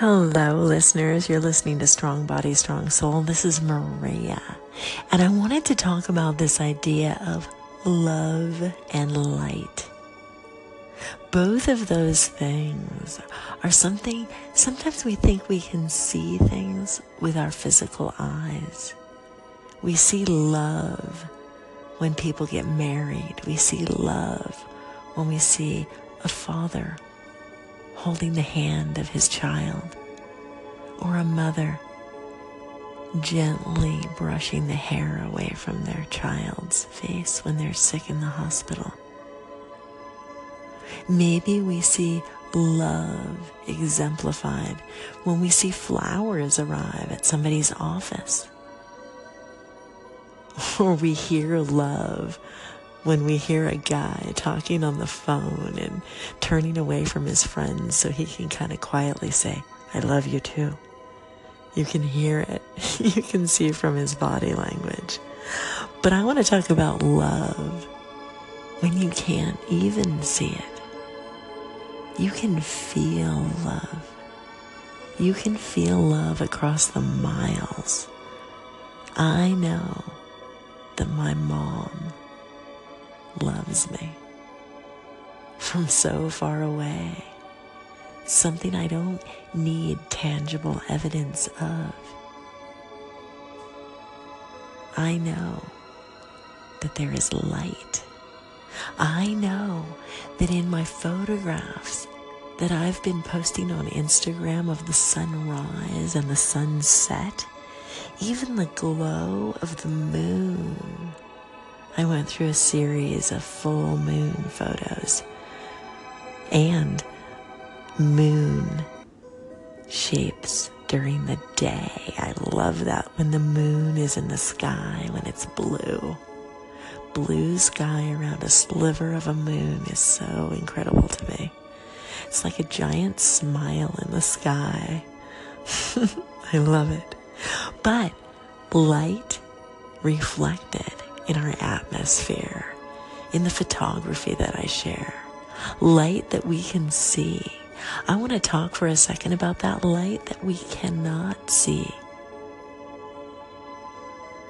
Hello, listeners. You're listening to Strong Body, Strong Soul. This is Maria. And I wanted to talk about this idea of love and light. Both of those things are something, sometimes we think we can see things with our physical eyes. We see love when people get married. We see love when we see a father holding the hand of his child, or a mother gently brushing the hair away from their child's face when they're sick in the hospital. Maybe we see love exemplified when we see flowers arrive at somebody's office. Or we hear love when we hear a guy talking on the phone and turning away from his friends so he can kind of quietly say, I love you too. You can hear it. You can see from his body language. But I want to talk about love when you can't even see it. You can feel love. You can feel love across the miles. I know that my mom loves me from so far away. Something I don't need tangible evidence of. I know that there is light. I know that in my photographs that I've been posting on Instagram of the sunrise and the sunset, even the glow of the moon I went through a series of full moon photos and moon shapes during the day. I love that when the moon is in the sky, when it's blue. Blue sky around a sliver of a moon is so incredible to me. It's like a giant smile in the sky. I love it. But light reflected in our atmosphere, in the photography that I share, light that we can see. I want to talk for a second about that light that we cannot see.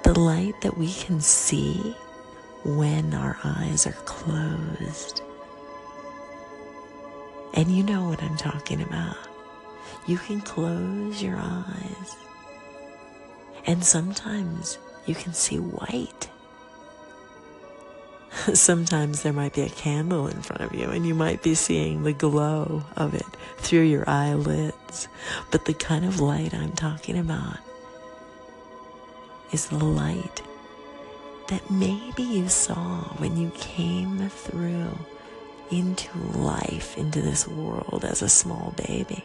The light that we can see when our eyes are closed. And you know what I'm talking about. You can close your eyes, and sometimes you can see white. Sometimes there might be a candle in front of you and you might be seeing the glow of it through your eyelids. But the kind of light I'm talking about is the light that maybe you saw when you came through into life, into this world as a small baby.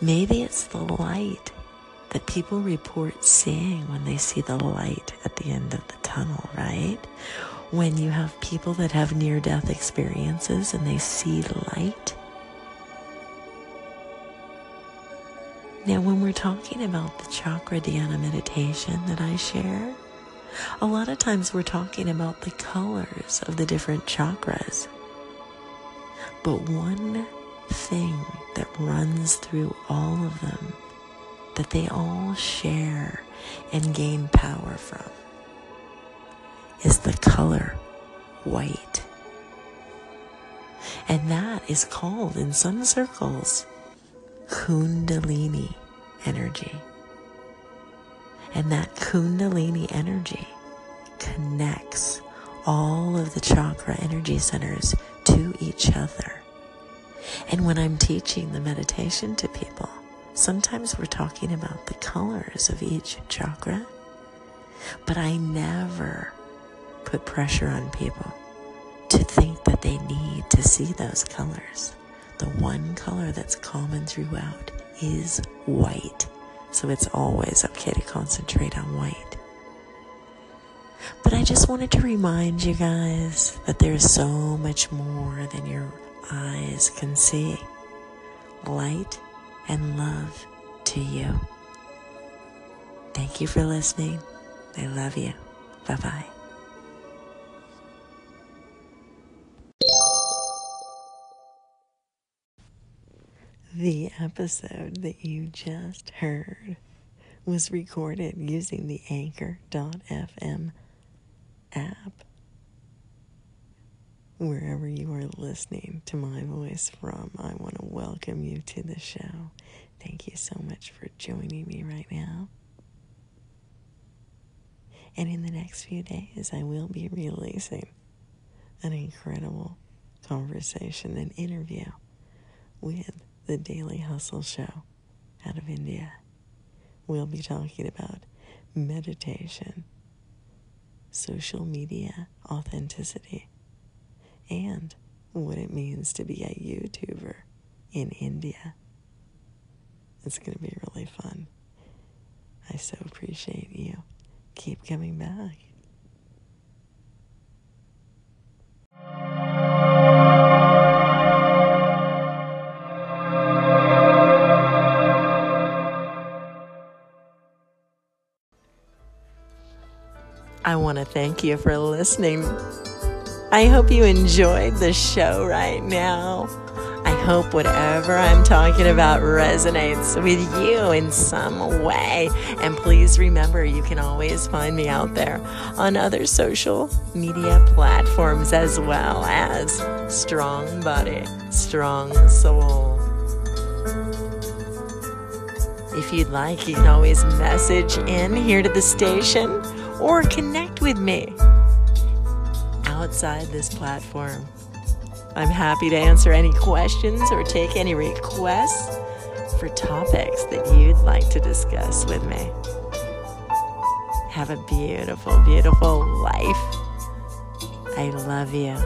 Maybe it's the light that people report seeing when they see the light at the end of the tunnel, right? When you have people that have near death experiences and they see light. Now, when we're talking about the chakra dhyana meditation that I share, a lot of times we're talking about the colors of the different chakras. But one thing that runs through all of them that they all share and gain power from is the color white. And that is called in some circles Kundalini energy. And that Kundalini energy connects all of the chakra energy centers to each other. And when I'm teaching the meditation to people, sometimes we're talking about the colors of each chakra, but I never put pressure on people to think that they need to see those colors. The one color that's common throughout is white. So it's always okay to concentrate on white. But I just wanted to remind you guys that there's so much more than your eyes can see. Light and love to you. Thank you for listening. I love you. Bye bye. The episode that you just heard was recorded using the Anchor.fm app. Wherever you are listening to my voice from, I want to welcome you to the show. Thank you so much for joining me right now. And in the next few days, I will be releasing an incredible conversation, an interview with the Daily Hustle Show out of India. We'll be talking about meditation, social media authenticity, and what it means to be a YouTuber in India. It's going to be really fun. I so appreciate you. Keep coming back. I want to thank you for listening. I hope you enjoyed the show right now. I hope whatever I'm talking about resonates with you in some way. And please remember, you can always find me out there on other social media platforms as well as Strong Body, Strong Soul. If you'd like, you can always message in here to the station or connect with me outside this platform. I'm happy to answer any questions or take any requests for topics that you'd like to discuss with me. Have a beautiful, beautiful life. I love you.